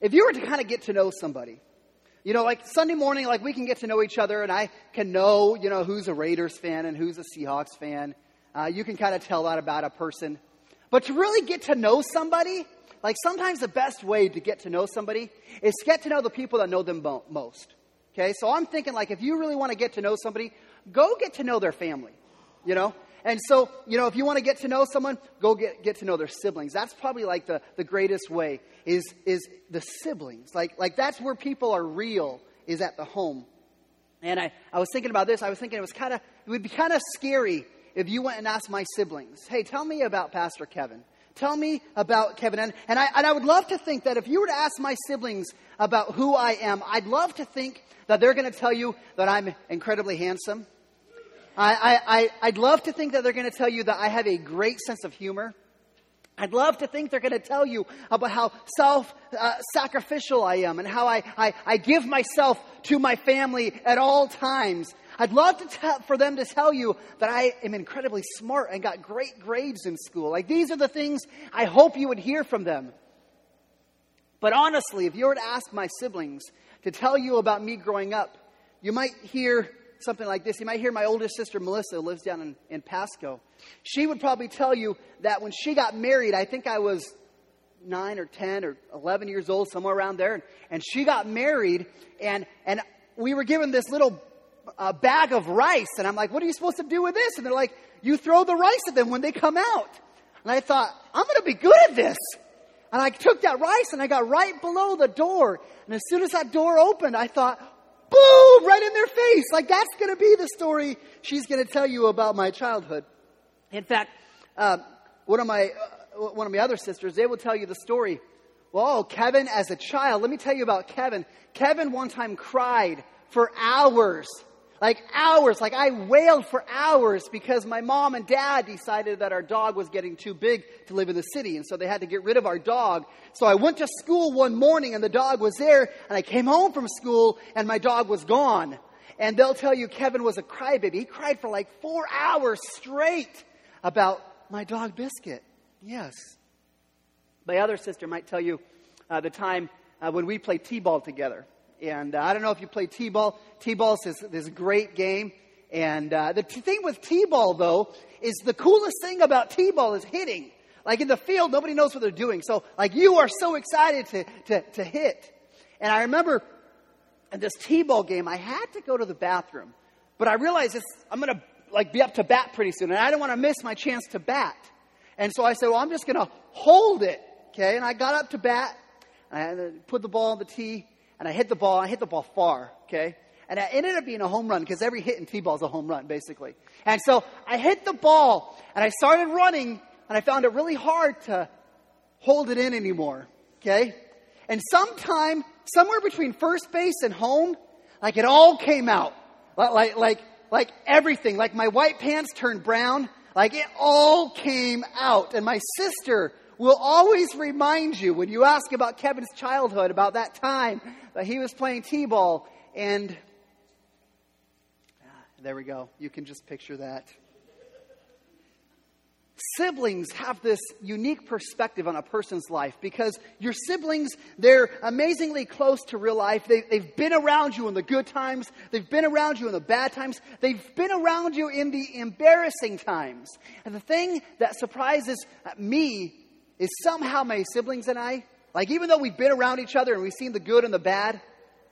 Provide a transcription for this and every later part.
if you were to kind of get to know somebody, you know, like Sunday morning, like we can get to know each other and I can know, you know, who's a Raiders fan and who's a Seahawks fan. Uh, you can kind of tell that about a person. But to really get to know somebody, like sometimes the best way to get to know somebody is to get to know the people that know them mo- most. Okay, so I'm thinking like if you really want to get to know somebody, go get to know their family, you know? And so, you know, if you want to get to know someone, go get, get to know their siblings. That's probably like the, the greatest way is, is the siblings. Like, like that's where people are real is at the home. And I, I was thinking about this. I was thinking it was kind of, it would be kind of scary if you went and asked my siblings, hey, tell me about Pastor Kevin. Tell me about Kevin. And, and, I, and I would love to think that if you were to ask my siblings about who I am, I'd love to think that they're going to tell you that I'm incredibly handsome. I, I, I'd love to think that they're going to tell you that I have a great sense of humor. I'd love to think they're going to tell you about how self uh, sacrificial I am and how I, I, I, give myself to my family at all times. I'd love to tell, for them to tell you that I am incredibly smart and got great grades in school. Like, these are the things I hope you would hear from them. But honestly, if you were to ask my siblings to tell you about me growing up, you might hear something like this. You might hear my oldest sister, Melissa, lives down in, in Pasco. She would probably tell you that when she got married, I think I was nine or 10 or 11 years old, somewhere around there. And she got married, and, and we were given this little uh, bag of rice. And I'm like, what are you supposed to do with this? And they're like, you throw the rice at them when they come out. And I thought, I'm going to be good at this. And I took that rice and I got right below the door. And as soon as that door opened, I thought, boom, right in their face. Like that's going to be the story she's going to tell you about my childhood. In fact, uh, one of my uh, one of my other sisters, they will tell you the story. Well, Kevin, as a child, let me tell you about Kevin. Kevin one time cried for hours like hours, like I wailed for hours because my mom and dad decided that our dog was getting too big to live in the city. And so they had to get rid of our dog. So I went to school one morning and the dog was there. And I came home from school and my dog was gone. And they'll tell you Kevin was a crybaby. He cried for like four hours straight about my dog Biscuit. Yes. My other sister might tell you uh, the time uh, when we played T-ball together. And uh, I don't know if you play T-ball. T-ball is this great game. And uh, the t- thing with T-ball, though, is the coolest thing about T-ball is hitting. Like in the field, nobody knows what they're doing. So, like, you are so excited to, to, to hit. And I remember in this T-ball game, I had to go to the bathroom. But I realized this, I'm going to, like, be up to bat pretty soon. And I didn't want to miss my chance to bat. And so I said, well, I'm just going to hold it. Okay. And I got up to bat. I put the ball on the tee and I hit the ball. I hit the ball far, okay? And it ended up being a home run because every hit in T-ball is a home run, basically. And so I hit the ball and I started running and I found it really hard to hold it in anymore, okay? And sometime, somewhere between first base and home, like it all came out. Like, like, like everything. Like my white pants turned brown. Like it all came out. And my sister will always remind you when you ask about Kevin's childhood, about that time that he was playing T ball. And ah, there we go. You can just picture that. Siblings have this unique perspective on a person's life because your siblings, they're amazingly close to real life. They, they've been around you in the good times. They've been around you in the bad times. They've been around you in the embarrassing times. And the thing that surprises me is somehow my siblings and I, like even though we've been around each other and we've seen the good and the bad,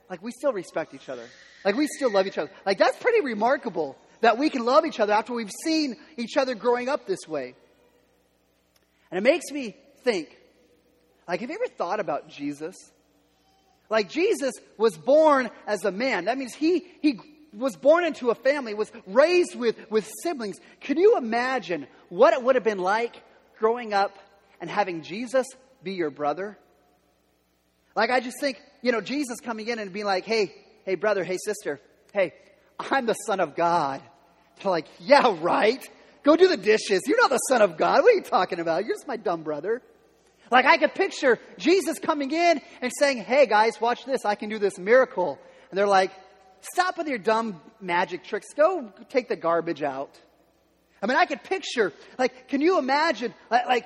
like we still respect each other. Like we still love each other. Like that's pretty remarkable that we can love each other after we've seen each other growing up this way. And it makes me think, like, have you ever thought about Jesus? Like Jesus was born as a man. That means he he was born into a family, was raised with, with siblings. Can you imagine what it would have been like growing up and having Jesus be your brother? Like, I just think, you know, Jesus coming in and being like, hey, hey, brother, hey, sister, hey, I'm the Son of God. They're like, yeah, right. Go do the dishes. You're not the Son of God. What are you talking about? You're just my dumb brother. Like, I could picture Jesus coming in and saying, hey, guys, watch this. I can do this miracle. And they're like, stop with your dumb magic tricks. Go take the garbage out. I mean, I could picture, like, can you imagine, like, like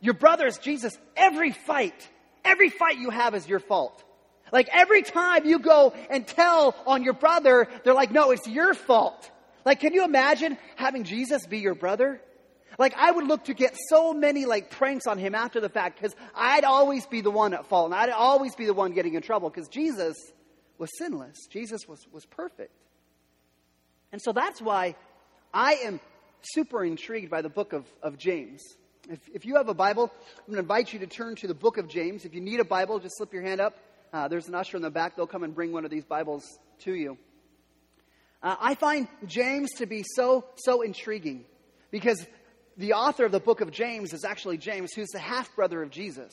your brothers, Jesus, every fight, every fight you have is your fault. Like every time you go and tell on your brother, they're like, no, it's your fault. Like, can you imagine having Jesus be your brother? Like, I would look to get so many like pranks on him after the fact because I'd always be the one at fault and I'd always be the one getting in trouble because Jesus was sinless. Jesus was, was perfect. And so that's why I am super intrigued by the book of, of James. If, if you have a Bible, I'm going to invite you to turn to the book of James. If you need a Bible, just slip your hand up. Uh, there's an usher in the back. They'll come and bring one of these Bibles to you. Uh, I find James to be so, so intriguing because the author of the book of James is actually James, who's the half brother of Jesus.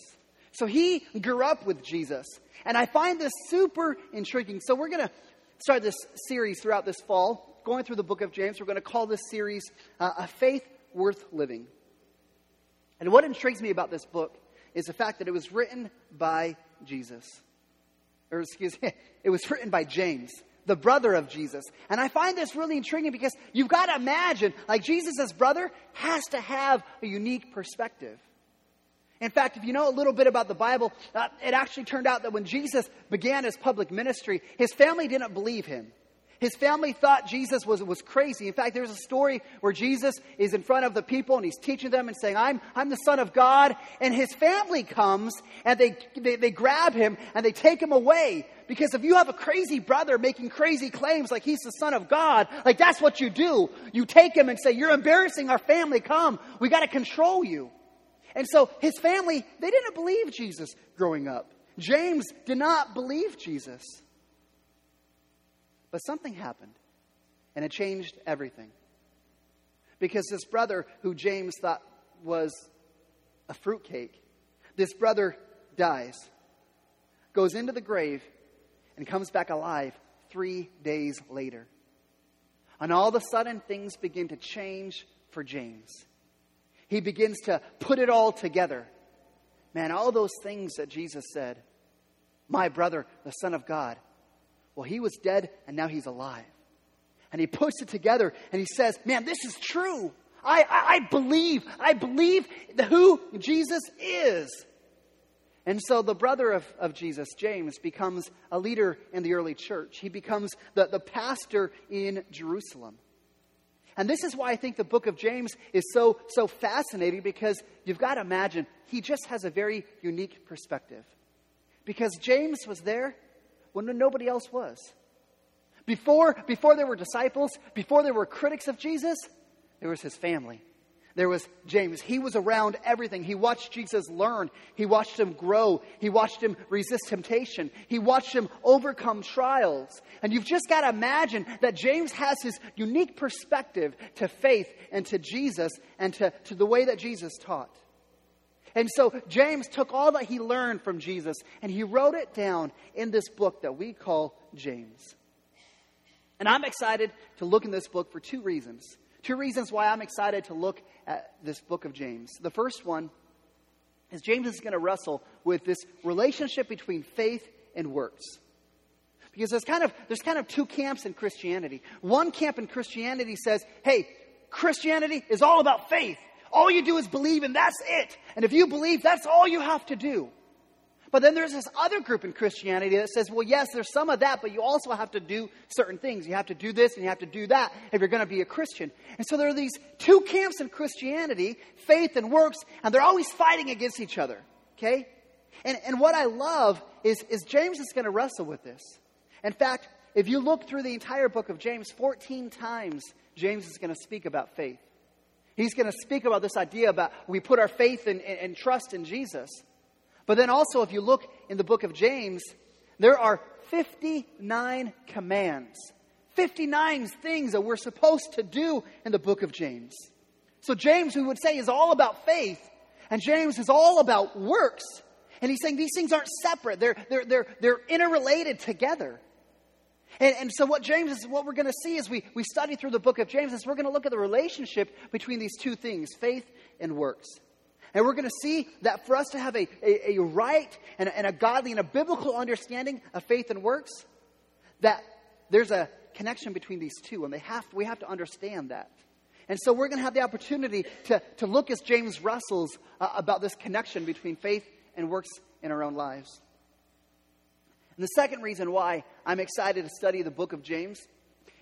So he grew up with Jesus. And I find this super intriguing. So we're going to start this series throughout this fall, going through the book of James. We're going to call this series uh, A Faith Worth Living. And what intrigues me about this book is the fact that it was written by Jesus. Or, excuse me, it was written by James the brother of Jesus. And I find this really intriguing because you've got to imagine, like Jesus' brother has to have a unique perspective. In fact, if you know a little bit about the Bible, uh, it actually turned out that when Jesus began his public ministry, his family didn't believe him. His family thought Jesus was, was crazy. In fact, there's a story where Jesus is in front of the people and he's teaching them and saying, I'm, I'm the Son of God. And his family comes and they, they, they grab him and they take him away. Because if you have a crazy brother making crazy claims like he's the Son of God, like that's what you do. You take him and say, You're embarrassing our family. Come, we got to control you. And so his family, they didn't believe Jesus growing up. James did not believe Jesus. But something happened, and it changed everything. Because this brother, who James thought was a fruitcake, this brother dies, goes into the grave, and comes back alive three days later. And all of a sudden, things begin to change for James. He begins to put it all together. Man, all those things that Jesus said, my brother, the Son of God, well, he was dead and now he's alive. And he puts it together and he says, Man, this is true. I, I, I believe. I believe who Jesus is. And so the brother of, of Jesus, James, becomes a leader in the early church. He becomes the, the pastor in Jerusalem. And this is why I think the book of James is so, so fascinating because you've got to imagine he just has a very unique perspective. Because James was there when nobody else was. Before, before there were disciples, before there were critics of Jesus, there was his family. There was James. He was around everything. He watched Jesus learn. He watched him grow. He watched him resist temptation. He watched him overcome trials. And you've just got to imagine that James has his unique perspective to faith and to Jesus and to, to the way that Jesus taught. And so James took all that he learned from Jesus and he wrote it down in this book that we call James. And I'm excited to look in this book for two reasons. Two reasons why I'm excited to look at this book of James. The first one is James is going to wrestle with this relationship between faith and works. Because there's kind of there's kind of two camps in Christianity. One camp in Christianity says, "Hey, Christianity is all about faith. All you do is believe, and that's it. And if you believe, that's all you have to do. But then there's this other group in Christianity that says, well, yes, there's some of that, but you also have to do certain things. You have to do this and you have to do that if you're going to be a Christian. And so there are these two camps in Christianity, faith and works, and they're always fighting against each other. Okay? And, and what I love is, is James is going to wrestle with this. In fact, if you look through the entire book of James, 14 times James is going to speak about faith. He's going to speak about this idea about we put our faith and, and, and trust in Jesus. But then also, if you look in the book of James, there are 59 commands, 59 things that we're supposed to do in the book of James. So, James, we would say, is all about faith, and James is all about works. And he's saying these things aren't separate, they're, they're, they're, they're interrelated together. And, and so, what James is, what we're going to see as we, we study through the book of James is we're going to look at the relationship between these two things faith and works. And we're going to see that for us to have a, a, a right and a, and a godly and a biblical understanding of faith and works, that there's a connection between these two, and they have, we have to understand that. And so we're going to have the opportunity to, to look as James wrestles uh, about this connection between faith and works in our own lives. And the second reason why I'm excited to study the book of James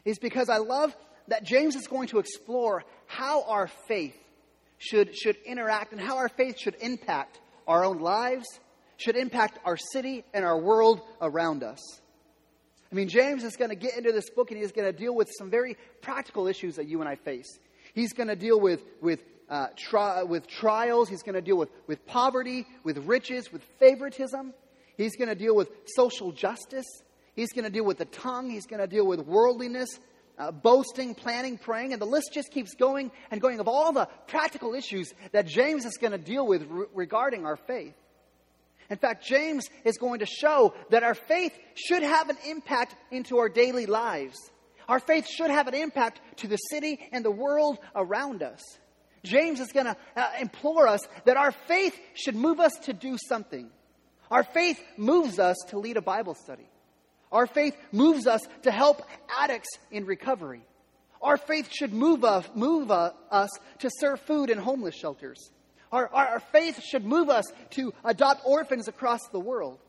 is because I love that James is going to explore how our faith should, should interact and how our faith should impact our own lives, should impact our city and our world around us. I mean, James is going to get into this book and he's going to deal with some very practical issues that you and I face. He's going to deal with, with, uh, tri- with trials, he's going to deal with, with poverty, with riches, with favoritism. He's going to deal with social justice. He's going to deal with the tongue. He's going to deal with worldliness, uh, boasting, planning, praying. And the list just keeps going and going of all the practical issues that James is going to deal with re- regarding our faith. In fact, James is going to show that our faith should have an impact into our daily lives. Our faith should have an impact to the city and the world around us. James is going to uh, implore us that our faith should move us to do something. Our faith moves us to lead a Bible study. Our faith moves us to help addicts in recovery. Our faith should move us, move us to serve food in homeless shelters. Our, our, our faith should move us to adopt orphans across the world.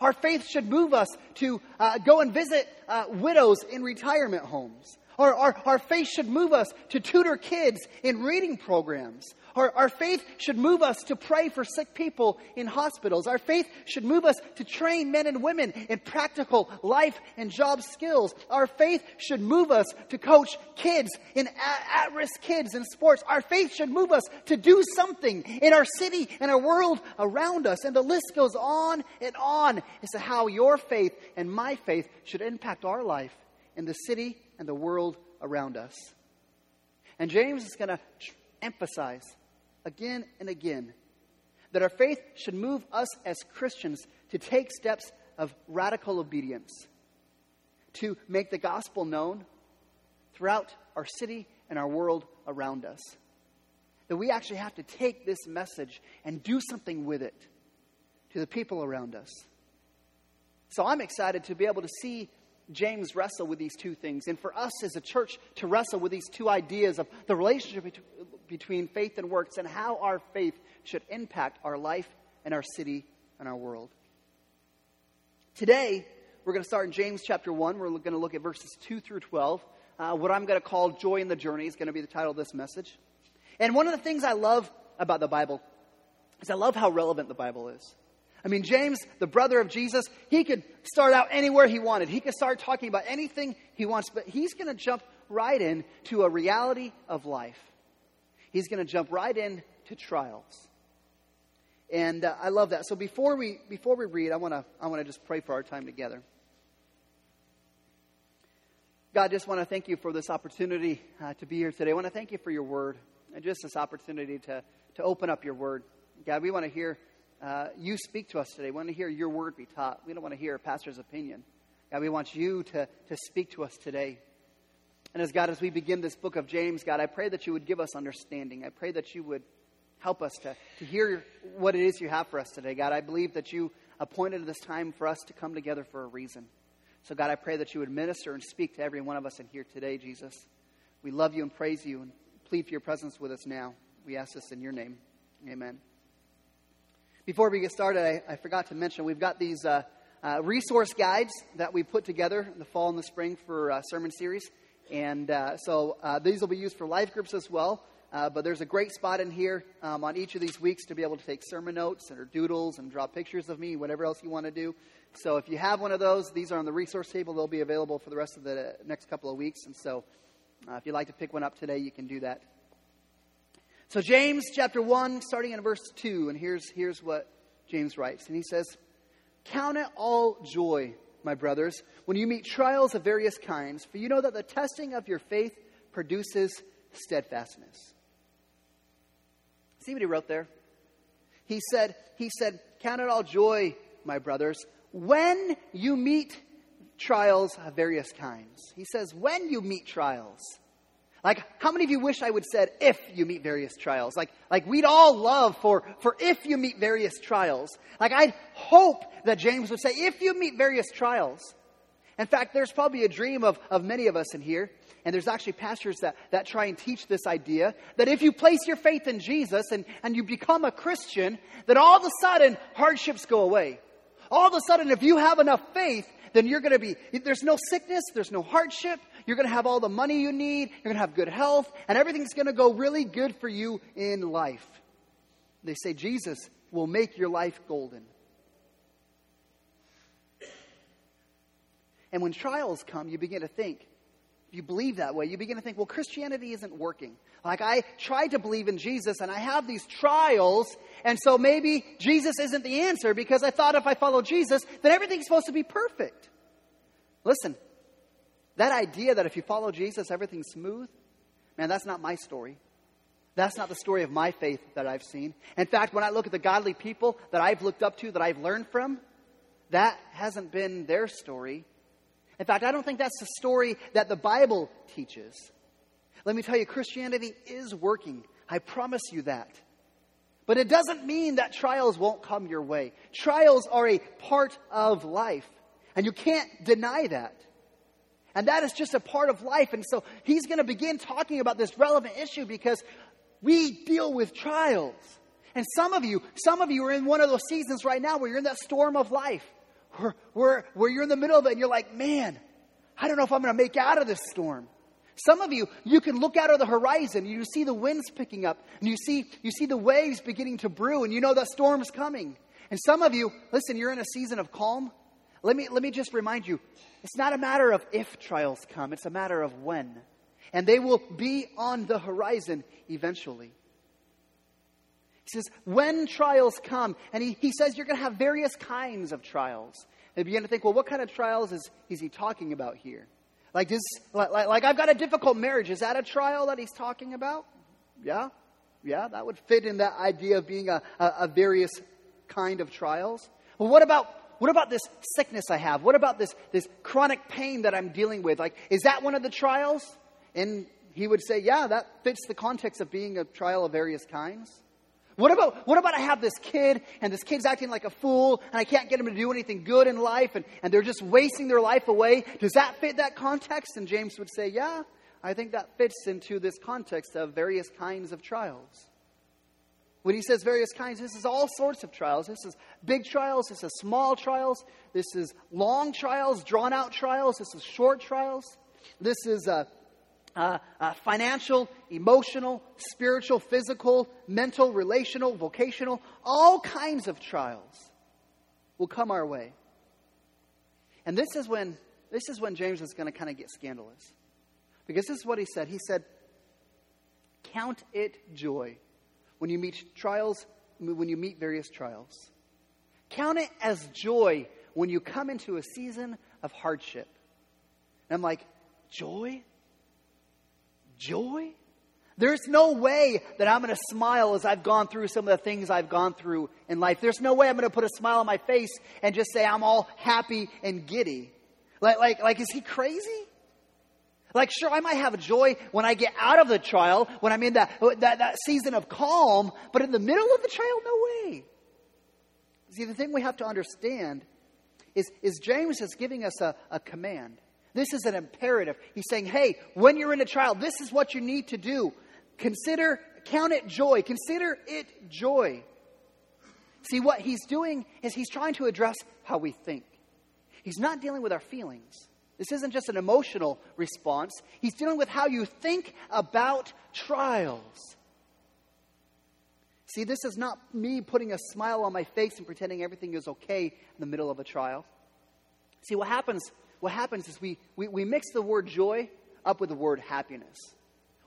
Our faith should move us to uh, go and visit uh, widows in retirement homes. Our, our, our faith should move us to tutor kids in reading programs. Our, our faith should move us to pray for sick people in hospitals. Our faith should move us to train men and women in practical life and job skills. Our faith should move us to coach kids in at risk kids in sports. Our faith should move us to do something in our city and our world around us. And the list goes on and on as to how your faith and my faith should impact our life in the city and the world around us. And James is going to emphasize again and again that our faith should move us as Christians to take steps of radical obedience, to make the gospel known throughout our city and our world around us. That we actually have to take this message and do something with it to the people around us. So I'm excited to be able to see James wrestle with these two things, and for us as a church to wrestle with these two ideas of the relationship between faith and works and how our faith should impact our life and our city and our world. Today, we're going to start in James chapter 1. We're going to look at verses 2 through 12. Uh, what I'm going to call Joy in the Journey is going to be the title of this message. And one of the things I love about the Bible is I love how relevant the Bible is. I mean, James, the brother of Jesus, he could start out anywhere he wanted. He could start talking about anything he wants, but he's going to jump right in to a reality of life. He's going to jump right in to trials. And uh, I love that. So before we before we read, I want to I want to just pray for our time together. God, just want to thank you for this opportunity uh, to be here today. I want to thank you for your word and just this opportunity to, to open up your word. God, we want to hear uh, you speak to us today. We want to hear your word be taught. We don't want to hear a pastor's opinion. God, we want you to, to speak to us today. And as God, as we begin this book of James, God, I pray that you would give us understanding. I pray that you would help us to, to hear what it is you have for us today. God, I believe that you appointed this time for us to come together for a reason. So, God, I pray that you would minister and speak to every one of us in here today, Jesus. We love you and praise you and plead for your presence with us now. We ask this in your name. Amen. Before we get started, I, I forgot to mention we've got these uh, uh, resource guides that we put together in the fall and the spring for uh, sermon series. And uh, so uh, these will be used for life groups as well. Uh, but there's a great spot in here um, on each of these weeks to be able to take sermon notes or doodles and draw pictures of me, whatever else you want to do. So if you have one of those, these are on the resource table. They'll be available for the rest of the next couple of weeks. And so if you'd like to pick one up today, you can do that. So, James chapter 1, starting in verse 2, and here's, here's what James writes. And he says, Count it all joy, my brothers, when you meet trials of various kinds, for you know that the testing of your faith produces steadfastness. See what he wrote there? He said, he said, Count it all joy, my brothers, when you meet trials of various kinds. He says, when you meet trials. Like, how many of you wish I would said if you meet various trials? Like, like we'd all love for, for if you meet various trials. Like, I'd hope that James would say, if you meet various trials. In fact, there's probably a dream of, of many of us in here, and there's actually pastors that, that try and teach this idea that if you place your faith in Jesus and, and you become a Christian, that all of a sudden hardships go away. All of a sudden, if you have enough faith, then you're going to be, there's no sickness, there's no hardship, you're going to have all the money you need, you're going to have good health, and everything's going to go really good for you in life. They say Jesus will make your life golden. And when trials come, you begin to think, you believe that way, you begin to think, well, Christianity isn't working. Like, I tried to believe in Jesus and I have these trials, and so maybe Jesus isn't the answer because I thought if I follow Jesus, then everything's supposed to be perfect. Listen, that idea that if you follow Jesus, everything's smooth, man, that's not my story. That's not the story of my faith that I've seen. In fact, when I look at the godly people that I've looked up to, that I've learned from, that hasn't been their story. In fact, I don't think that's the story that the Bible teaches. Let me tell you, Christianity is working. I promise you that. But it doesn't mean that trials won't come your way. Trials are a part of life, and you can't deny that. And that is just a part of life. And so he's going to begin talking about this relevant issue because we deal with trials. And some of you, some of you are in one of those seasons right now where you're in that storm of life where, where, where you're in the middle of it and you're like, man, I don't know if I'm going to make out of this storm. Some of you, you can look out of the horizon, you see the winds picking up, and you see, you see the waves beginning to brew, and you know that storm's coming. And some of you, listen, you're in a season of calm. Let me, let me just remind you it's not a matter of if trials come, it's a matter of when. And they will be on the horizon eventually. He says, when trials come, and he, he says you're going to have various kinds of trials. They begin to think, well, what kind of trials is, is he talking about here? Like, like, like I've got a difficult marriage. Is that a trial that he's talking about? Yeah, yeah, that would fit in that idea of being a, a, a various kind of trials. Well, what about what about this sickness I have? What about this, this chronic pain that I'm dealing with? Like, is that one of the trials? And he would say, yeah, that fits the context of being a trial of various kinds. What about, what about I have this kid and this kid's acting like a fool and I can't get him to do anything good in life and, and they're just wasting their life away? Does that fit that context? And James would say, yeah, I think that fits into this context of various kinds of trials. When he says various kinds, this is all sorts of trials. This is big trials, this is small trials, this is long trials, drawn out trials, this is short trials, this is uh, uh, uh, financial, emotional, spiritual, physical, mental, relational, vocational, all kinds of trials will come our way. And this is when this is when James is going to kind of get scandalous. Because this is what he said. He said, Count it joy when you meet trials, when you meet various trials. Count it as joy when you come into a season of hardship. And I'm like, joy? joy. There's no way that I'm going to smile as I've gone through some of the things I've gone through in life. There's no way I'm going to put a smile on my face and just say I'm all happy and giddy. Like, like, like, is he crazy? Like, sure, I might have joy when I get out of the trial, when I'm in that, that, that season of calm, but in the middle of the trial, no way. See, the thing we have to understand is, is James is giving us a, a command. This is an imperative. He's saying, hey, when you're in a trial, this is what you need to do. Consider, count it joy. Consider it joy. See, what he's doing is he's trying to address how we think. He's not dealing with our feelings. This isn't just an emotional response. He's dealing with how you think about trials. See, this is not me putting a smile on my face and pretending everything is okay in the middle of a trial. See, what happens what happens is we, we, we mix the word joy up with the word happiness.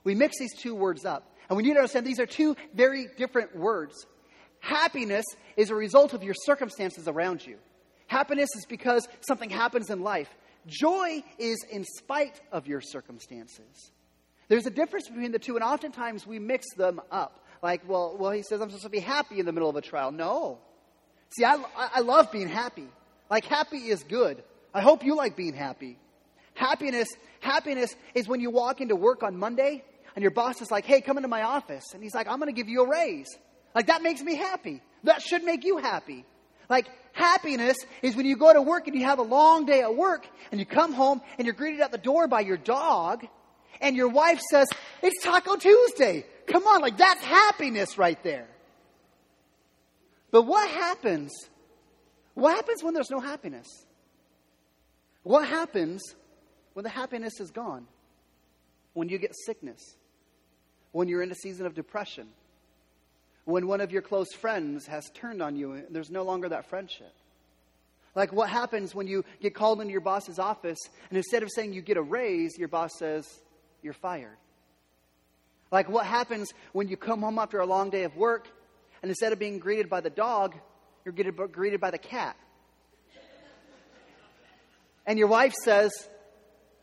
We mix these two words up. And we need to understand these are two very different words. Happiness is a result of your circumstances around you. Happiness is because something happens in life. Joy is in spite of your circumstances. There's a difference between the two, and oftentimes we mix them up. Like, well, well, he says I'm supposed to be happy in the middle of a trial. No. See, I, I love being happy. Like, happy is good. I hope you like being happy. Happiness, happiness is when you walk into work on Monday and your boss is like, hey, come into my office. And he's like, I'm going to give you a raise. Like, that makes me happy. That should make you happy. Like, happiness is when you go to work and you have a long day at work and you come home and you're greeted at the door by your dog and your wife says, It's Taco Tuesday. Come on, like, that's happiness right there. But what happens? What happens when there's no happiness? What happens when the happiness is gone? When you get sickness? When you're in a season of depression? When one of your close friends has turned on you and there's no longer that friendship? Like what happens when you get called into your boss's office and instead of saying you get a raise, your boss says you're fired? Like what happens when you come home after a long day of work and instead of being greeted by the dog, you're greeted by the cat? And your wife says,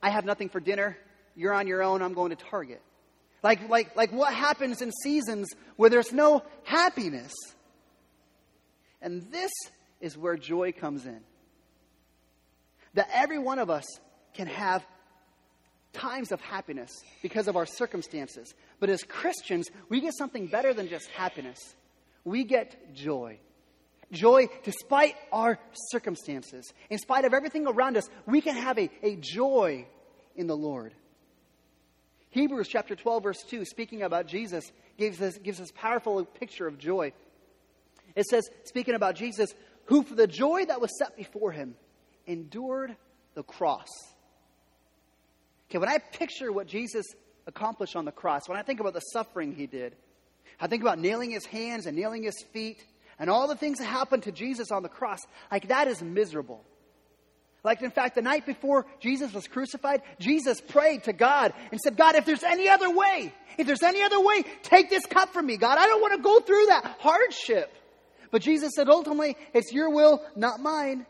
I have nothing for dinner. You're on your own. I'm going to Target. Like, like, like what happens in seasons where there's no happiness? And this is where joy comes in. That every one of us can have times of happiness because of our circumstances. But as Christians, we get something better than just happiness. We get joy. Joy despite our circumstances. In spite of everything around us, we can have a, a joy in the Lord. Hebrews chapter 12, verse 2, speaking about Jesus, gives us, gives us powerful picture of joy. It says, speaking about Jesus, who for the joy that was set before him endured the cross. Okay, when I picture what Jesus accomplished on the cross, when I think about the suffering he did, I think about nailing his hands and nailing his feet and all the things that happened to Jesus on the cross. Like, that is miserable. Like, in fact, the night before Jesus was crucified, Jesus prayed to God and said, God, if there's any other way, if there's any other way, take this cup from me, God. I don't want to go through that hardship. But Jesus said, ultimately, it's your will, not mine.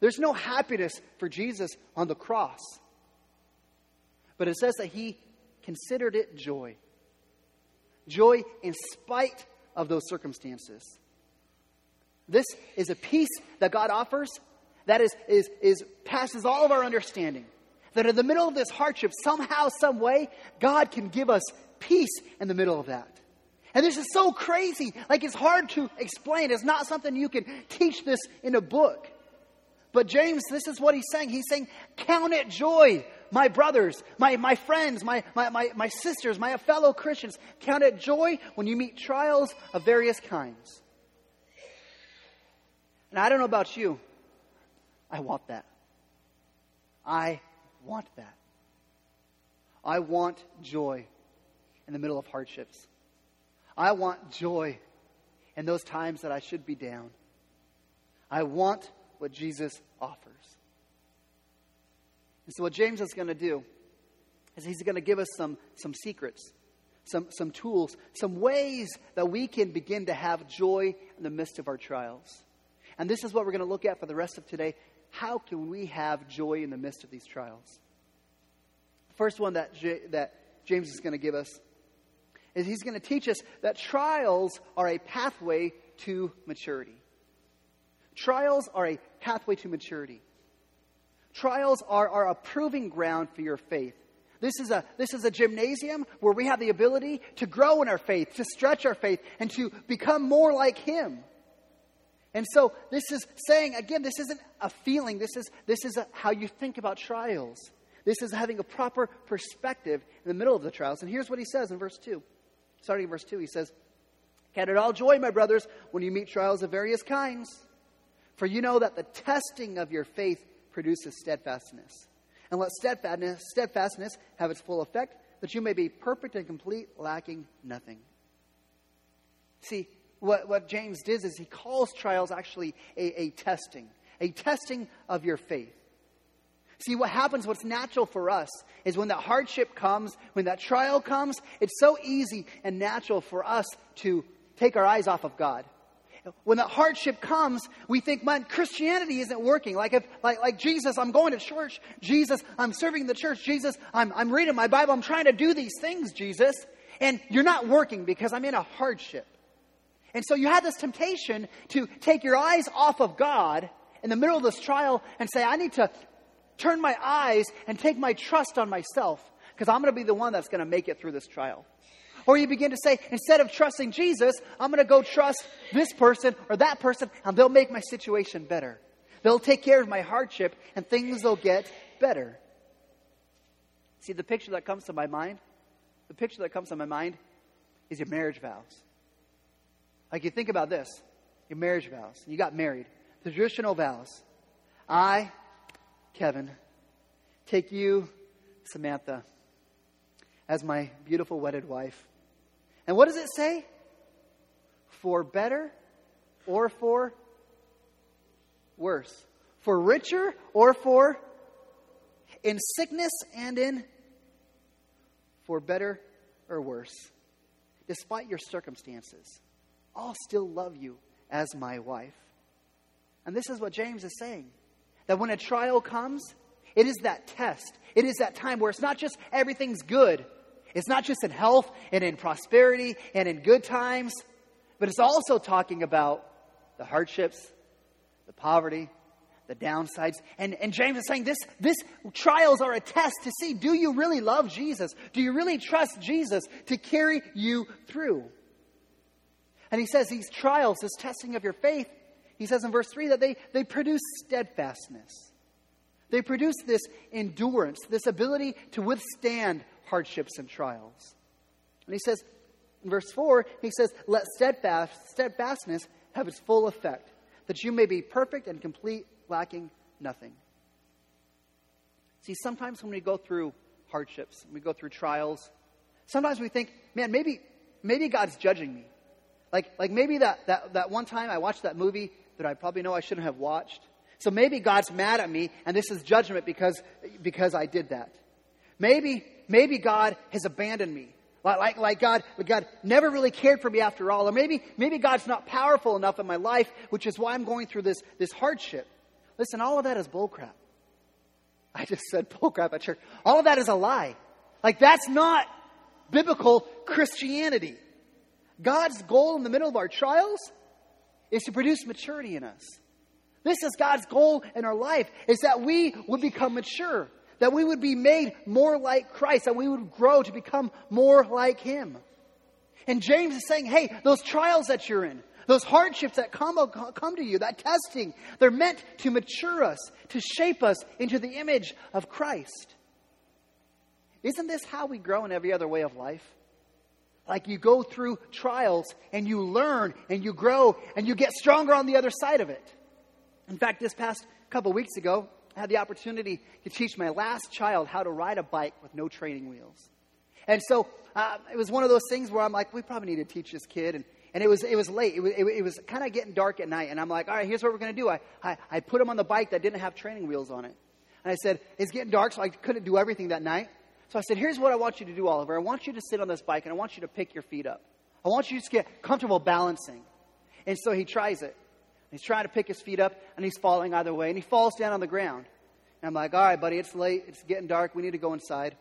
There's no happiness for Jesus on the cross. But it says that he considered it joy. Joy in spite of those circumstances. This is a peace that God offers that is, is, is passes all of our understanding. That in the middle of this hardship, somehow, some way, God can give us peace in the middle of that. And this is so crazy. Like it's hard to explain. It's not something you can teach this in a book. But James, this is what he's saying. He's saying, Count it joy, my brothers, my, my friends, my, my, my, my sisters, my fellow Christians. Count it joy when you meet trials of various kinds. And I don't know about you, I want that. I want that. I want joy in the middle of hardships. I want joy in those times that I should be down. I want what Jesus offers. And so, what James is going to do is he's going to give us some, some secrets, some, some tools, some ways that we can begin to have joy in the midst of our trials. And this is what we're going to look at for the rest of today how can we have joy in the midst of these trials? The first one that, J- that James is going to give us is he's going to teach us that trials are a pathway to maturity. Trials are a pathway to maturity. Trials are, are a proving ground for your faith. This is, a, this is a gymnasium where we have the ability to grow in our faith, to stretch our faith, and to become more like Him. And so this is saying, again, this isn't a feeling, this is, this is a, how you think about trials. This is having a proper perspective in the middle of the trials. And here's what he says in verse 2. Starting in verse 2, he says, Count it all joy, my brothers, when you meet trials of various kinds. For you know that the testing of your faith produces steadfastness. And let steadfastness, steadfastness have its full effect, that you may be perfect and complete, lacking nothing. See, what, what James does is he calls trials actually a, a testing, a testing of your faith. See, what happens, what's natural for us, is when that hardship comes, when that trial comes, it's so easy and natural for us to take our eyes off of God. When that hardship comes, we think, man, Christianity isn't working. Like, if, like, like Jesus, I'm going to church. Jesus, I'm serving the church. Jesus, I'm, I'm reading my Bible. I'm trying to do these things, Jesus. And you're not working because I'm in a hardship. And so you have this temptation to take your eyes off of God in the middle of this trial and say, I need to turn my eyes and take my trust on myself because I'm going to be the one that's going to make it through this trial. Or you begin to say, instead of trusting Jesus, I'm going to go trust this person or that person, and they'll make my situation better. They'll take care of my hardship, and things will get better. See, the picture that comes to my mind, the picture that comes to my mind is your marriage vows. Like you think about this your marriage vows. You got married. The traditional vows. I, Kevin, take you, Samantha, as my beautiful wedded wife. And what does it say? For better or for worse? For richer or for in sickness and in for better or worse? Despite your circumstances, I'll still love you as my wife. And this is what James is saying that when a trial comes, it is that test. It is that time where it's not just everything's good, it's not just in health and in prosperity and in good times, but it's also talking about the hardships, the poverty, the downsides. And, and James is saying this, this trials are a test to see do you really love Jesus? Do you really trust Jesus to carry you through? And he says these trials, this testing of your faith, he says in verse 3 that they, they produce steadfastness. They produce this endurance, this ability to withstand hardships and trials. And he says in verse 4, he says, Let steadfast, steadfastness have its full effect, that you may be perfect and complete, lacking nothing. See, sometimes when we go through hardships, we go through trials, sometimes we think, man, maybe, maybe God's judging me. Like, like maybe that, that, that one time I watched that movie that I probably know I shouldn't have watched. So maybe God's mad at me and this is judgment because, because I did that. Maybe, maybe God has abandoned me. Like, like, like God, God never really cared for me after all. Or maybe, maybe God's not powerful enough in my life, which is why I'm going through this, this hardship. Listen, all of that is bullcrap. I just said bullcrap at church. All of that is a lie. Like that's not biblical Christianity. God's goal in the middle of our trials is to produce maturity in us. This is God's goal in our life, is that we would become mature, that we would be made more like Christ, that we would grow to become more like Him. And James is saying, hey, those trials that you're in, those hardships that come, come to you, that testing, they're meant to mature us, to shape us into the image of Christ. Isn't this how we grow in every other way of life? Like you go through trials and you learn and you grow and you get stronger on the other side of it. In fact, this past couple weeks ago, I had the opportunity to teach my last child how to ride a bike with no training wheels. And so uh, it was one of those things where I'm like, we probably need to teach this kid. And, and it was, it was late. It was, it, it was kind of getting dark at night. And I'm like, all right, here's what we're going to do. I, I, I put him on the bike that didn't have training wheels on it. And I said, it's getting dark, so I couldn't do everything that night. So I said, Here's what I want you to do, Oliver. I want you to sit on this bike and I want you to pick your feet up. I want you to get comfortable balancing. And so he tries it. He's trying to pick his feet up and he's falling either way. And he falls down on the ground. And I'm like, All right, buddy, it's late. It's getting dark. We need to go inside.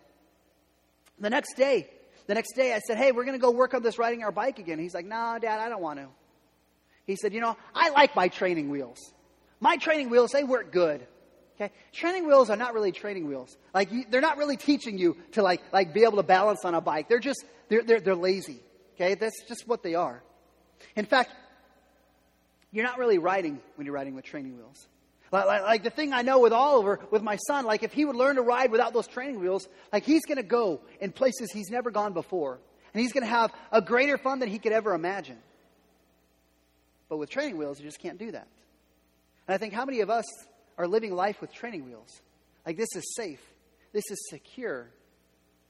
The next day, the next day, I said, Hey, we're going to go work on this riding our bike again. He's like, No, nah, Dad, I don't want to. He said, You know, I like my training wheels. My training wheels, they work good. Okay? Training wheels are not really training wheels. Like, you, they're not really teaching you to, like, like, be able to balance on a bike. They're just, they're, they're, they're lazy. Okay? That's just what they are. In fact, you're not really riding when you're riding with training wheels. Like, like, like, the thing I know with Oliver, with my son, like if he would learn to ride without those training wheels, like he's going to go in places he's never gone before. And he's going to have a greater fun than he could ever imagine. But with training wheels, you just can't do that. And I think how many of us are living life with training wheels. Like this is safe, this is secure.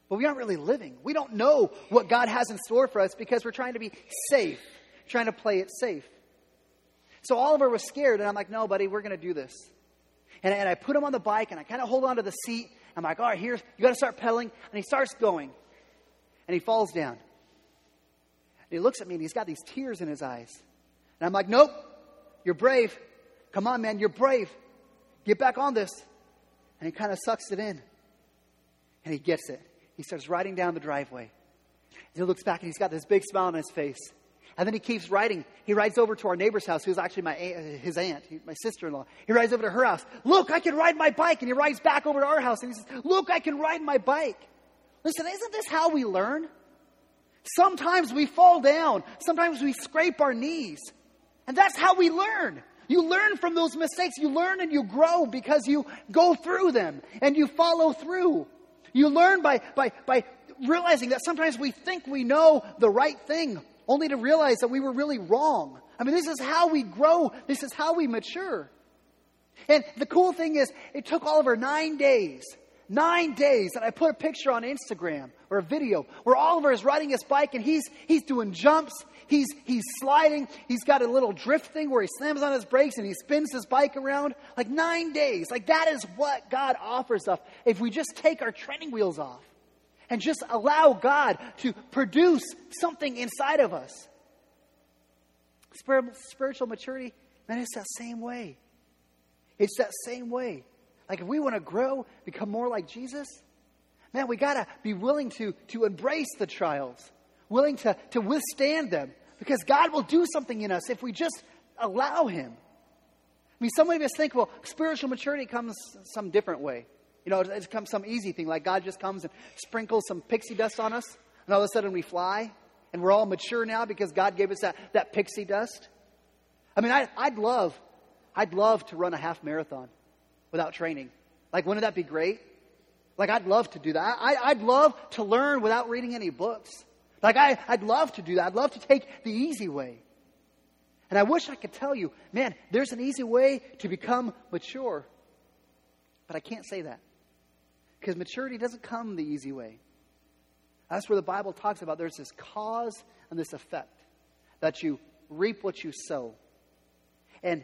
But we aren't really living. We don't know what God has in store for us because we're trying to be safe, trying to play it safe. So Oliver was scared, and I'm like, no, buddy, we're going to do this. And, and I put him on the bike, and I kind of hold on to the seat. I'm like, all right, here's, you got to start pedaling. And he starts going, and he falls down. And he looks at me, and he's got these tears in his eyes. And I'm like, nope, you're brave. Come on, man, you're brave. Get back on this. And he kind of sucks it in. And he gets it. He starts riding down the driveway. He looks back and he's got this big smile on his face. And then he keeps riding. He rides over to our neighbor's house, who's actually my aunt, his aunt, my sister in law. He rides over to her house. Look, I can ride my bike. And he rides back over to our house and he says, Look, I can ride my bike. Listen, isn't this how we learn? Sometimes we fall down. Sometimes we scrape our knees. And that's how we learn. You learn from those mistakes. You learn and you grow because you go through them and you follow through. You learn by, by, by realizing that sometimes we think we know the right thing, only to realize that we were really wrong. I mean, this is how we grow, this is how we mature. And the cool thing is, it took Oliver nine days. Nine days, and I put a picture on Instagram or a video where Oliver is riding his bike and he's he's doing jumps, he's he's sliding, he's got a little drift thing where he slams on his brakes and he spins his bike around. Like nine days. Like that is what God offers us if we just take our training wheels off and just allow God to produce something inside of us. Spiritual maturity, man, it's that same way. It's that same way. Like if we want to grow, become more like Jesus, man, we got to be willing to, to embrace the trials, willing to, to withstand them, because God will do something in us if we just allow Him. I mean, some of us think, well, spiritual maturity comes some different way. You know, it comes some easy thing, like God just comes and sprinkles some pixie dust on us, and all of a sudden we fly, and we're all mature now because God gave us that, that pixie dust. I mean, I, I'd love, I'd love to run a half marathon without training. Like, wouldn't that be great? Like, I'd love to do that. I, I'd love to learn without reading any books. Like, I, I'd love to do that. I'd love to take the easy way. And I wish I could tell you, man, there's an easy way to become mature. But I can't say that. Because maturity doesn't come the easy way. That's where the Bible talks about there's this cause and this effect that you reap what you sow. And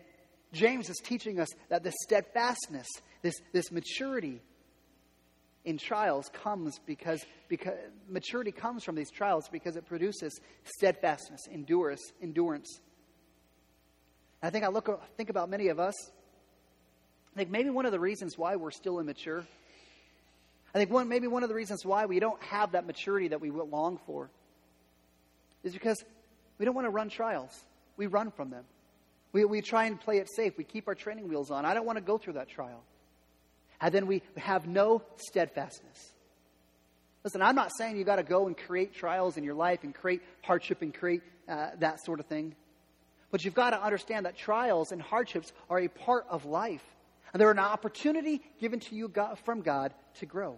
James is teaching us that this steadfastness, this, this maturity in trials comes because, because maturity comes from these trials because it produces steadfastness, endurance, endurance. I think I look think about many of us. I think maybe one of the reasons why we're still immature I think one, maybe one of the reasons why we don't have that maturity that we long for is because we don't want to run trials. We run from them. We, we try and play it safe. We keep our training wheels on. I don't want to go through that trial. And then we have no steadfastness. Listen, I'm not saying you've got to go and create trials in your life and create hardship and create uh, that sort of thing. But you've got to understand that trials and hardships are a part of life. And they're an opportunity given to you God, from God to grow.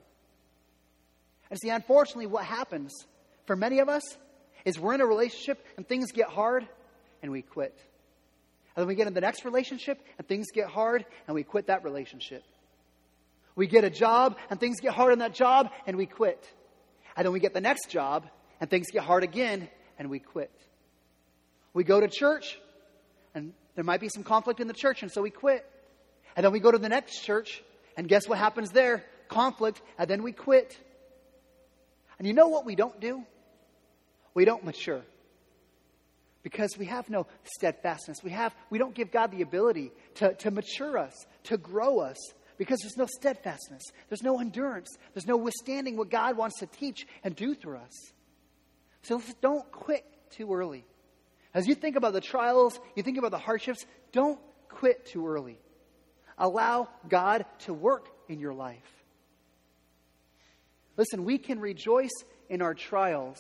And see, unfortunately, what happens for many of us is we're in a relationship and things get hard and we quit. And then we get in the next relationship and things get hard and we quit that relationship. We get a job and things get hard in that job and we quit. And then we get the next job and things get hard again and we quit. We go to church and there might be some conflict in the church and so we quit. And then we go to the next church, and guess what happens there? Conflict, and then we quit. And you know what we don't do? We don't mature. Because we have no steadfastness. We, have, we don't give God the ability to, to mature us, to grow us, because there's no steadfastness. There's no endurance. There's no withstanding what God wants to teach and do through us. So don't quit too early. As you think about the trials, you think about the hardships, don't quit too early. Allow God to work in your life. Listen, we can rejoice in our trials,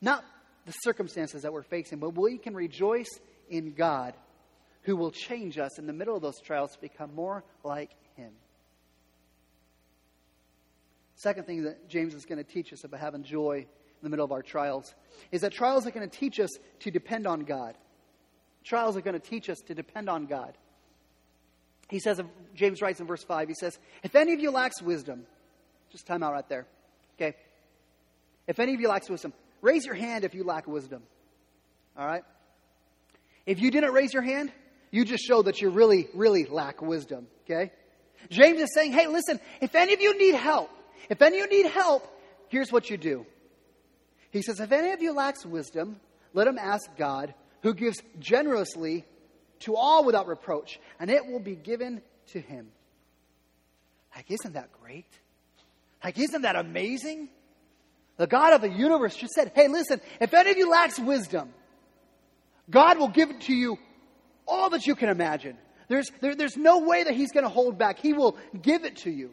not the circumstances that we're facing, but we can rejoice in God who will change us in the middle of those trials to become more like Him. Second thing that James is going to teach us about having joy in the middle of our trials is that trials are going to teach us to depend on God. Trials are going to teach us to depend on God. He says, James writes in verse 5, he says, If any of you lacks wisdom, just time out right there, okay? If any of you lacks wisdom, raise your hand if you lack wisdom, all right? If you didn't raise your hand, you just show that you really, really lack wisdom, okay? James is saying, hey, listen, if any of you need help, if any of you need help, here's what you do. He says, if any of you lacks wisdom, let him ask God, who gives generously to all without reproach, and it will be given to him. Like, isn't that great? Like, isn't that amazing? The God of the universe just said, hey, listen, if any of you lacks wisdom, God will give it to you all that you can imagine. There's, there, there's no way that He's going to hold back. He will give it to you.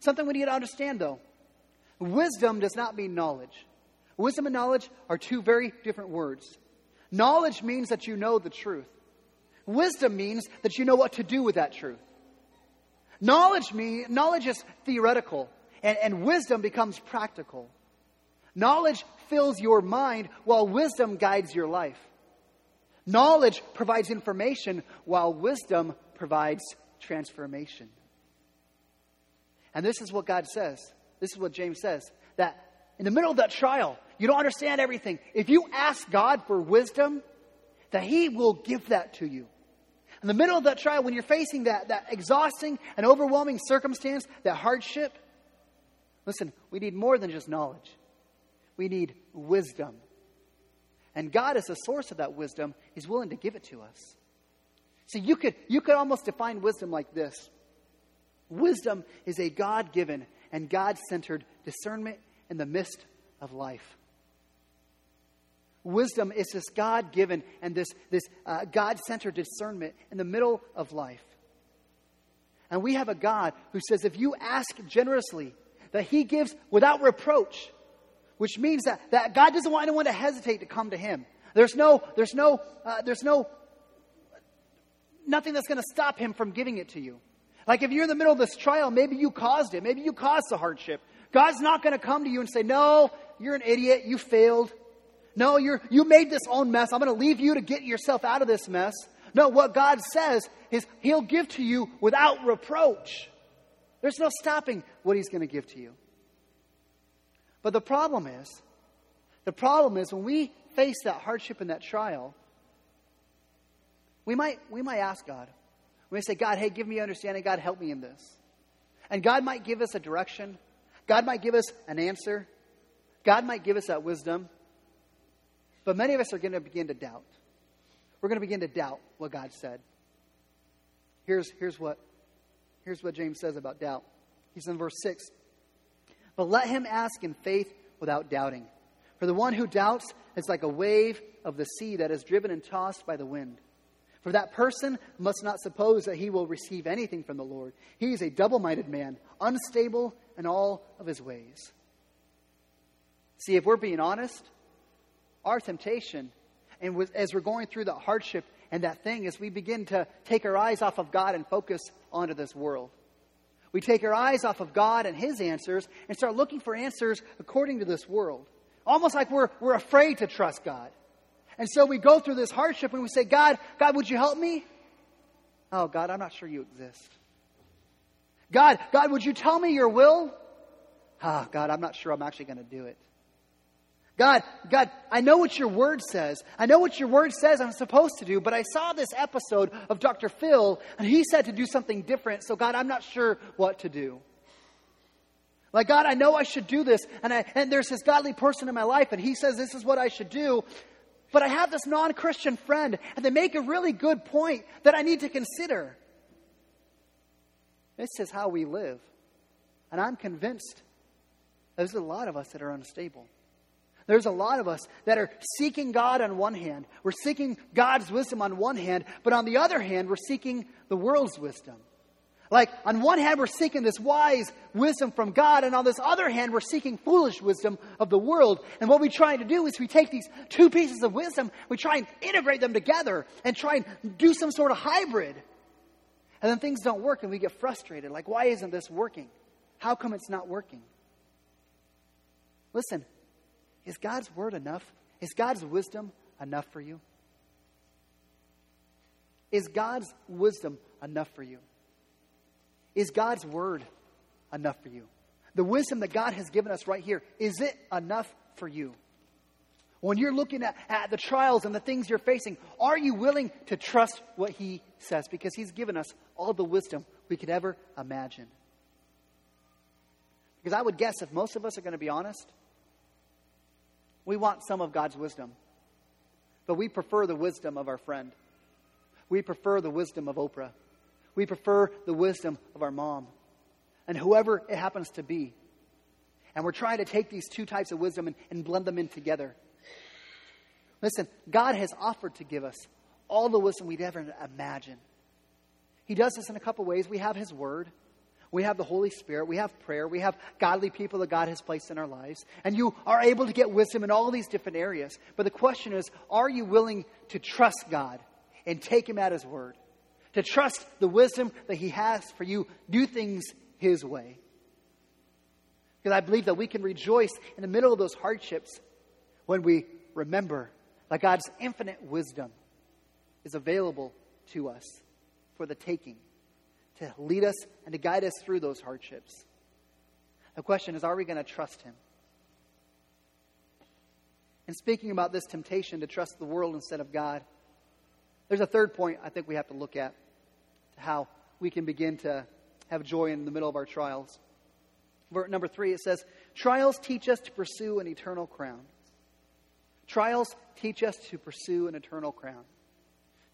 Something we need to understand, though wisdom does not mean knowledge. Wisdom and knowledge are two very different words. Knowledge means that you know the truth. Wisdom means that you know what to do with that truth. Knowledge mean, knowledge is theoretical, and, and wisdom becomes practical. Knowledge fills your mind while wisdom guides your life. Knowledge provides information while wisdom provides transformation. And this is what God says. This is what James says that in the middle of that trial, you don't understand everything. If you ask God for wisdom, that He will give that to you. In the middle of that trial, when you're facing that, that exhausting and overwhelming circumstance, that hardship, listen, we need more than just knowledge. We need wisdom. And God is the source of that wisdom. He's willing to give it to us. See, you could, you could almost define wisdom like this Wisdom is a God given and God centered discernment in the midst of life. Wisdom is this God given and this, this uh, God centered discernment in the middle of life. And we have a God who says if you ask generously, that He gives without reproach, which means that, that God doesn't want anyone to hesitate to come to Him. There's no, there's no, uh, there's no, nothing that's going to stop Him from giving it to you. Like if you're in the middle of this trial, maybe you caused it. Maybe you caused the hardship. God's not going to come to you and say, No, you're an idiot. You failed. No, you're, you made this own mess. I'm going to leave you to get yourself out of this mess. No, what God says is He'll give to you without reproach. There's no stopping what He's going to give to you. But the problem is, the problem is when we face that hardship and that trial, we might, we might ask God, we might say, God, hey, give me understanding. God, help me in this. And God might give us a direction. God might give us an answer. God might give us that wisdom. But many of us are going to begin to doubt. We're going to begin to doubt what God said. Here's, here's, what, here's what James says about doubt. He's in verse 6. But let him ask in faith without doubting. For the one who doubts is like a wave of the sea that is driven and tossed by the wind. For that person must not suppose that he will receive anything from the Lord. He is a double minded man, unstable in all of his ways. See, if we're being honest, our temptation, and as we're going through the hardship and that thing, is we begin to take our eyes off of God and focus onto this world. We take our eyes off of God and His answers and start looking for answers according to this world. Almost like we're, we're afraid to trust God. And so we go through this hardship and we say, God, God, would you help me? Oh, God, I'm not sure you exist. God, God, would you tell me your will? Ah, oh, God, I'm not sure I'm actually going to do it. God, God, I know what your word says. I know what your word says I'm supposed to do, but I saw this episode of Dr. Phil and he said to do something different. So, God, I'm not sure what to do. Like, God, I know I should do this, and, I, and there's this godly person in my life, and he says this is what I should do, but I have this non Christian friend, and they make a really good point that I need to consider. This is how we live. And I'm convinced there's a lot of us that are unstable. There's a lot of us that are seeking God on one hand. We're seeking God's wisdom on one hand, but on the other hand, we're seeking the world's wisdom. Like, on one hand, we're seeking this wise wisdom from God, and on this other hand, we're seeking foolish wisdom of the world. And what we try to do is we take these two pieces of wisdom, we try and integrate them together and try and do some sort of hybrid. And then things don't work, and we get frustrated. Like, why isn't this working? How come it's not working? Listen, is God's word enough? Is God's wisdom enough for you? Is God's wisdom enough for you? Is God's word enough for you? The wisdom that God has given us right here, is it enough for you? When you're looking at, at the trials and the things you're facing, are you willing to trust what He says? Because He's given us all the wisdom we could ever imagine. Because I would guess if most of us are going to be honest, we want some of God's wisdom, but we prefer the wisdom of our friend. We prefer the wisdom of Oprah. We prefer the wisdom of our mom and whoever it happens to be. And we're trying to take these two types of wisdom and, and blend them in together. Listen, God has offered to give us all the wisdom we'd ever imagine. He does this in a couple ways. We have His Word. We have the Holy Spirit. We have prayer. We have godly people that God has placed in our lives. And you are able to get wisdom in all these different areas. But the question is are you willing to trust God and take Him at His word? To trust the wisdom that He has for you, do things His way. Because I believe that we can rejoice in the middle of those hardships when we remember that God's infinite wisdom is available to us for the taking to lead us and to guide us through those hardships. The question is are we going to trust Him? And speaking about this temptation to trust the world instead of God, there's a third point I think we have to look at how we can begin to have joy in the middle of our trials. Number three, it says, Trials teach us to pursue an eternal crown. Trials teach us to pursue an eternal crown.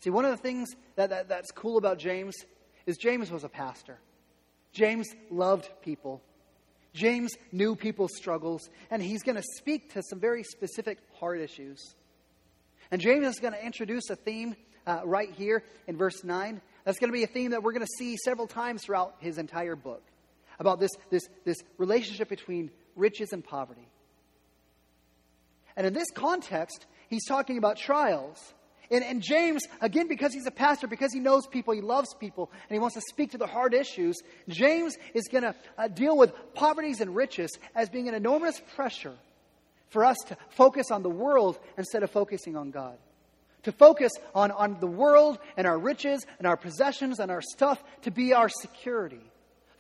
See, one of the things that, that, that's cool about James is James was a pastor. James loved people. James knew people's struggles, and he's going to speak to some very specific heart issues. And James is going to introduce a theme uh, right here in verse 9. That's going to be a theme that we're going to see several times throughout his entire book about this, this, this relationship between riches and poverty. And in this context, he's talking about trials. And, and James, again, because he's a pastor, because he knows people, he loves people, and he wants to speak to the hard issues, James is going to uh, deal with poverties and riches as being an enormous pressure for us to focus on the world instead of focusing on God. To focus on, on the world and our riches and our possessions and our stuff to be our security.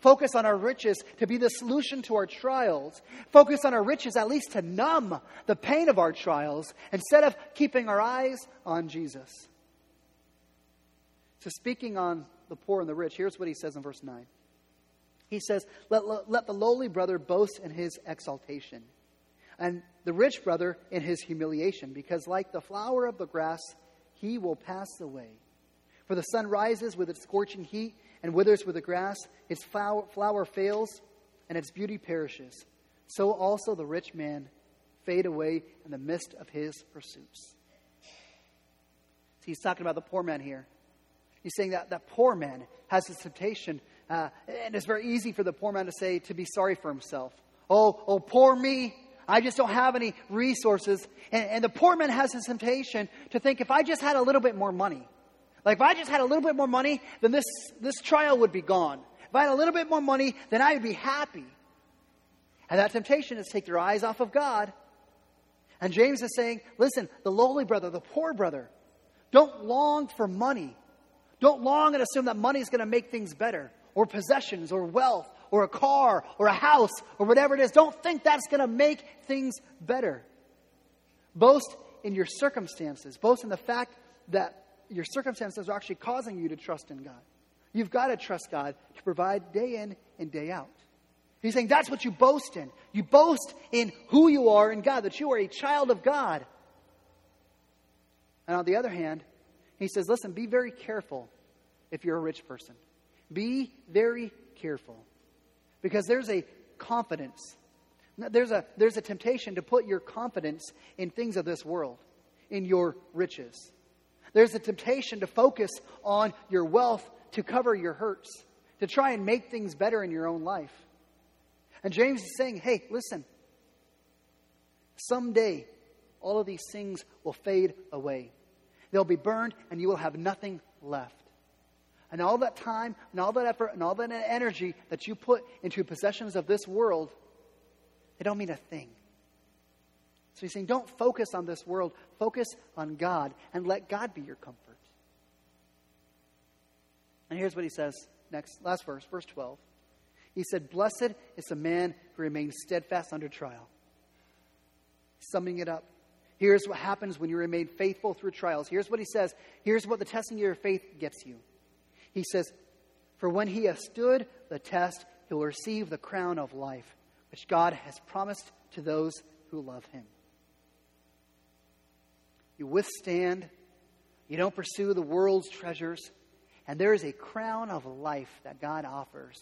Focus on our riches to be the solution to our trials. Focus on our riches at least to numb the pain of our trials instead of keeping our eyes on Jesus. So, speaking on the poor and the rich, here's what he says in verse 9. He says, Let, let, let the lowly brother boast in his exaltation, and the rich brother in his humiliation, because like the flower of the grass, he will pass away. For the sun rises with its scorching heat and withers with the grass, its flower fails, and its beauty perishes. So also the rich man fade away in the midst of his pursuits. See, he's talking about the poor man here. He's saying that that poor man has this temptation, uh, and it's very easy for the poor man to say, to be sorry for himself. Oh, oh, poor me. I just don't have any resources. And, and the poor man has this temptation to think, if I just had a little bit more money, like if I just had a little bit more money, then this, this trial would be gone. If I had a little bit more money, then I would be happy. And that temptation is to take your eyes off of God. And James is saying, listen, the lowly brother, the poor brother, don't long for money. Don't long and assume that money is going to make things better, or possessions, or wealth, or a car, or a house, or whatever it is. Don't think that's going to make things better. Boast in your circumstances. Boast in the fact that your circumstances are actually causing you to trust in God. You've got to trust God to provide day in and day out. He's saying that's what you boast in. You boast in who you are in God, that you are a child of God. And on the other hand, he says, listen, be very careful if you're a rich person. Be very careful. Because there's a confidence. There's a, there's a temptation to put your confidence in things of this world, in your riches. There's a temptation to focus on your wealth to cover your hurts, to try and make things better in your own life. And James is saying, hey, listen, someday all of these things will fade away. They'll be burned, and you will have nothing left. And all that time, and all that effort, and all that energy that you put into possessions of this world, they don't mean a thing. So he's saying, don't focus on this world, focus on God, and let God be your comfort. And here's what he says next, last verse, verse 12. He said, Blessed is the man who remains steadfast under trial. Summing it up. Here's what happens when you remain faithful through trials. Here's what he says. Here's what the testing of your faith gets you. He says, For when he has stood the test, he will receive the crown of life, which God has promised to those who love him. You withstand. You don't pursue the world's treasures. And there is a crown of life that God offers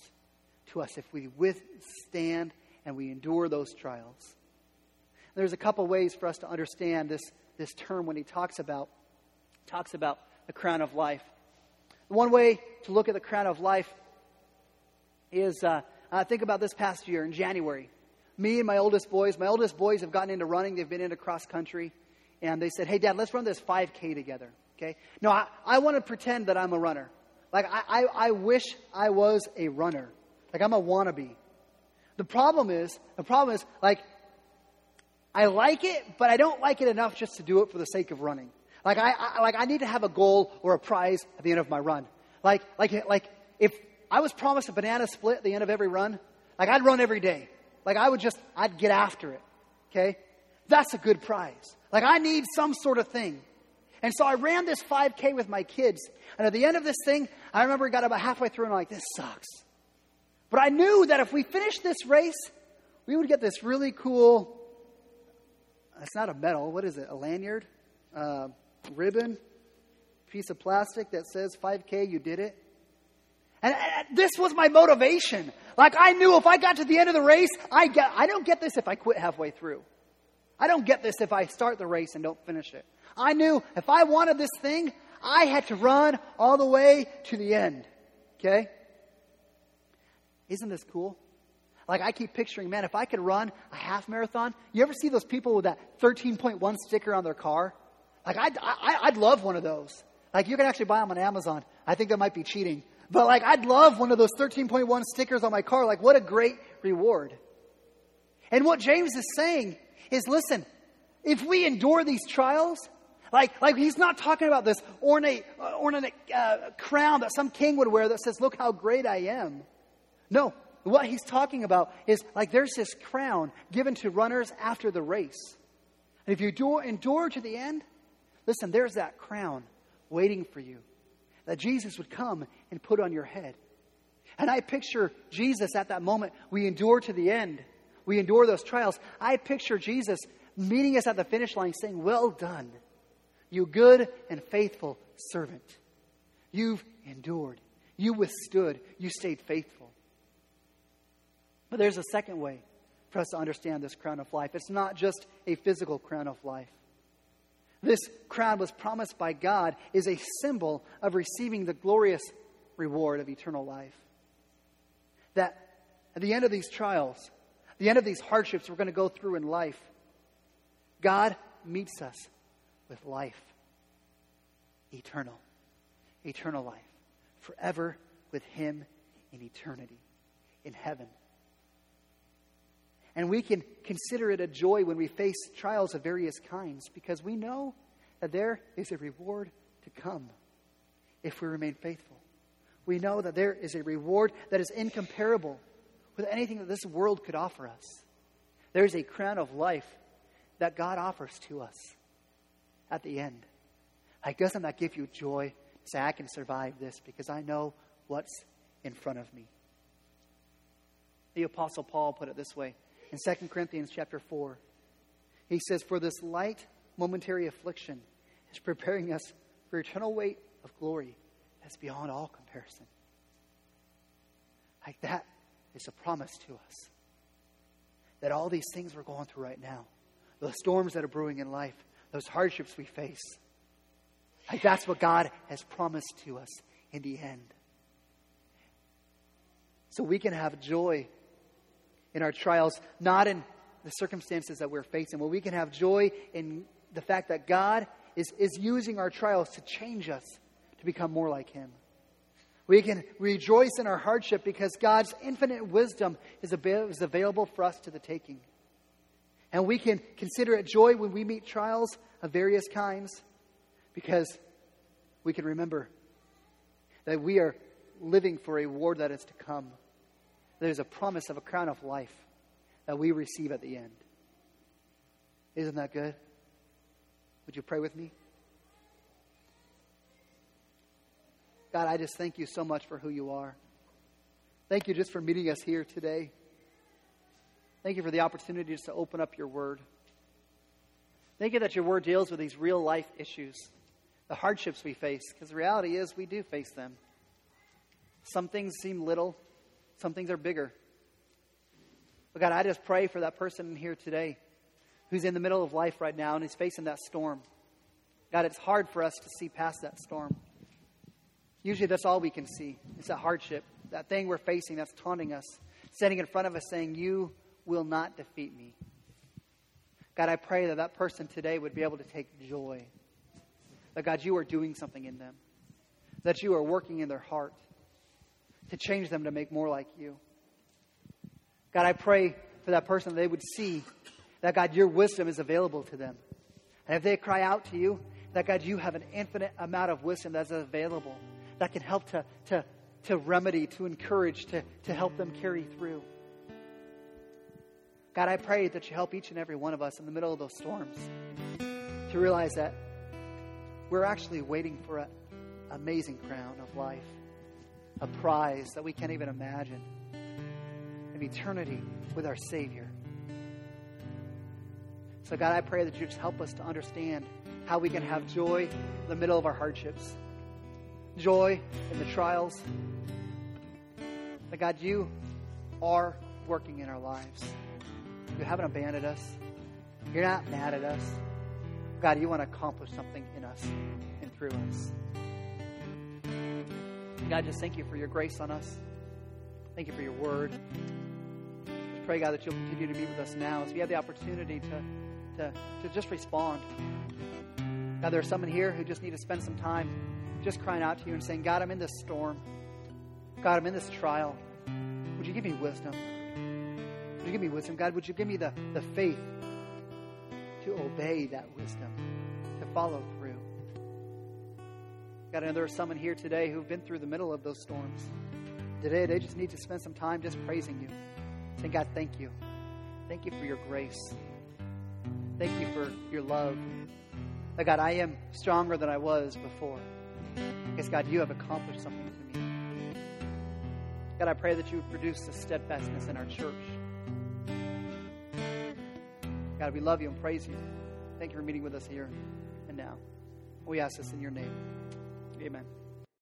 to us if we withstand and we endure those trials. There's a couple ways for us to understand this, this term when he talks about talks about the crown of life. One way to look at the crown of life is uh, uh, think about this past year in January. Me and my oldest boys, my oldest boys have gotten into running, they've been into cross country, and they said, Hey, Dad, let's run this 5K together. Okay? No, I, I want to pretend that I'm a runner. Like, I, I, I wish I was a runner. Like, I'm a wannabe. The problem is, the problem is, like, I like it, but I don't like it enough just to do it for the sake of running. Like I, I, like I need to have a goal or a prize at the end of my run. Like like like if I was promised a banana split at the end of every run, like I'd run every day. Like I would just I'd get after it. Okay? That's a good prize. Like I need some sort of thing. And so I ran this 5K with my kids. And at the end of this thing, I remember got about halfway through and I'm like, this sucks. But I knew that if we finished this race, we would get this really cool, it's not a medal, what is it, a lanyard? Uh, ribbon, piece of plastic that says 5K, you did it. And, and, this was my motivation. Like I knew if I got to the end of the race, I get, I don't get this if I quit halfway through. I don't get this if I start the race and don't finish it. I knew if I wanted this thing, I had to run all the way to the end. Okay? Isn't this cool? Like I keep picturing, man, if I could run a half marathon, you ever see those people with that 13.1 sticker on their car? Like, I'd, I, I'd love one of those. Like, you can actually buy them on Amazon. I think that might be cheating. But, like, I'd love one of those 13.1 stickers on my car. Like, what a great reward. And what James is saying is listen, if we endure these trials, like, like he's not talking about this ornate, uh, ornate uh, crown that some king would wear that says, Look how great I am. No, what he's talking about is like there's this crown given to runners after the race. And if you endure, endure to the end, Listen, there's that crown waiting for you that Jesus would come and put on your head. And I picture Jesus at that moment. We endure to the end, we endure those trials. I picture Jesus meeting us at the finish line saying, Well done, you good and faithful servant. You've endured, you withstood, you stayed faithful. But there's a second way for us to understand this crown of life. It's not just a physical crown of life this crown was promised by God is a symbol of receiving the glorious reward of eternal life. That at the end of these trials, the end of these hardships we're going to go through in life, God meets us with life. Eternal. Eternal life. Forever with Him in eternity, in heaven. And we can consider it a joy when we face trials of various kinds because we know that there is a reward to come if we remain faithful. We know that there is a reward that is incomparable with anything that this world could offer us. There is a crown of life that God offers to us at the end. Like, doesn't that give you joy say, I can survive this because I know what's in front of me? The Apostle Paul put it this way in 2 Corinthians chapter 4. He says, For this light momentary affliction is preparing us for eternal weight of glory that's beyond all comparison. Like that is a promise to us. That all these things we're going through right now, the storms that are brewing in life, those hardships we face, like that's what God has promised to us in the end. So we can have joy in our trials, not in the circumstances that we're facing. but we can have joy in the fact that God is, is using our trials to change us to become more like Him. We can rejoice in our hardship because God's infinite wisdom is, avail- is available for us to the taking. And we can consider it joy when we meet trials of various kinds because we can remember that we are living for a reward that is to come there's a promise of a crown of life that we receive at the end. Isn't that good? Would you pray with me? God, I just thank you so much for who you are. Thank you just for meeting us here today. Thank you for the opportunity just to open up your word. Thank you that your word deals with these real life issues, the hardships we face, because the reality is we do face them. Some things seem little, some things are bigger. But God, I just pray for that person here today who's in the middle of life right now and is facing that storm. God, it's hard for us to see past that storm. Usually that's all we can see. It's that hardship. that thing we're facing that's taunting us, standing in front of us saying, You will not defeat me. God, I pray that that person today would be able to take joy. That, God, you are doing something in them. That you are working in their heart to change them to make more like you. God, I pray for that person that they would see that, God, your wisdom is available to them. And if they cry out to you, that, God, you have an infinite amount of wisdom that's available that can help to, to, to remedy, to encourage, to, to help them carry through. God, I pray that you help each and every one of us in the middle of those storms to realize that we're actually waiting for an amazing crown of life, a prize that we can't even imagine, of eternity with our Savior. So, God, I pray that you just help us to understand how we can have joy in the middle of our hardships, joy in the trials. That, God, you are working in our lives. You haven't abandoned us. You're not mad at us. God, you want to accomplish something in us and through us. God, just thank you for your grace on us. Thank you for your word. Just pray, God, that you'll continue to be with us now as we have the opportunity to, to, to just respond. God, there are some in here who just need to spend some time just crying out to you and saying, God, I'm in this storm. God, I'm in this trial. Would you give me wisdom? Would you give me wisdom? God, would you give me the, the faith to obey that wisdom, to follow through? God, I know there are some in here today who've been through the middle of those storms. Today, they just need to spend some time just praising you. Saying, God, thank you. Thank you for your grace. Thank you for your love. God, I am stronger than I was before. God, you have accomplished something to me. God, I pray that you would produce a steadfastness in our church. God, we love you and praise you. Thank you for meeting with us here and now. We ask this in your name. Amen.